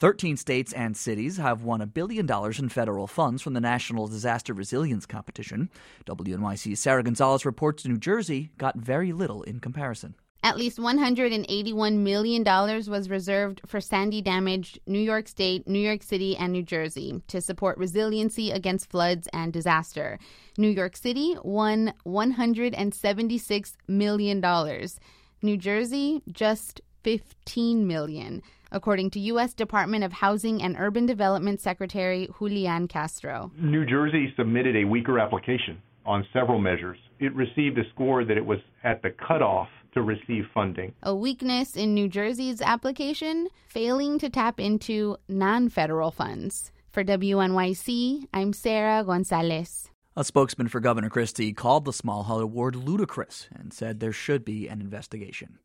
13 states and cities have won a billion dollars in federal funds from the National Disaster Resilience Competition. WNYC's Sarah Gonzalez reports New Jersey got very little in comparison. At least $181 million was reserved for Sandy damaged New York State, New York City, and New Jersey to support resiliency against floods and disaster. New York City won $176 million. New Jersey, just 15 million according to U.S. Department of Housing and Urban Development Secretary Julian Castro. New Jersey submitted a weaker application on several measures. It received a score that it was at the cutoff to receive funding. A weakness in New Jersey's application, failing to tap into non federal funds. For WNYC, I'm Sarah Gonzalez. A spokesman for Governor Christie called the Small Hull Award ludicrous and said there should be an investigation.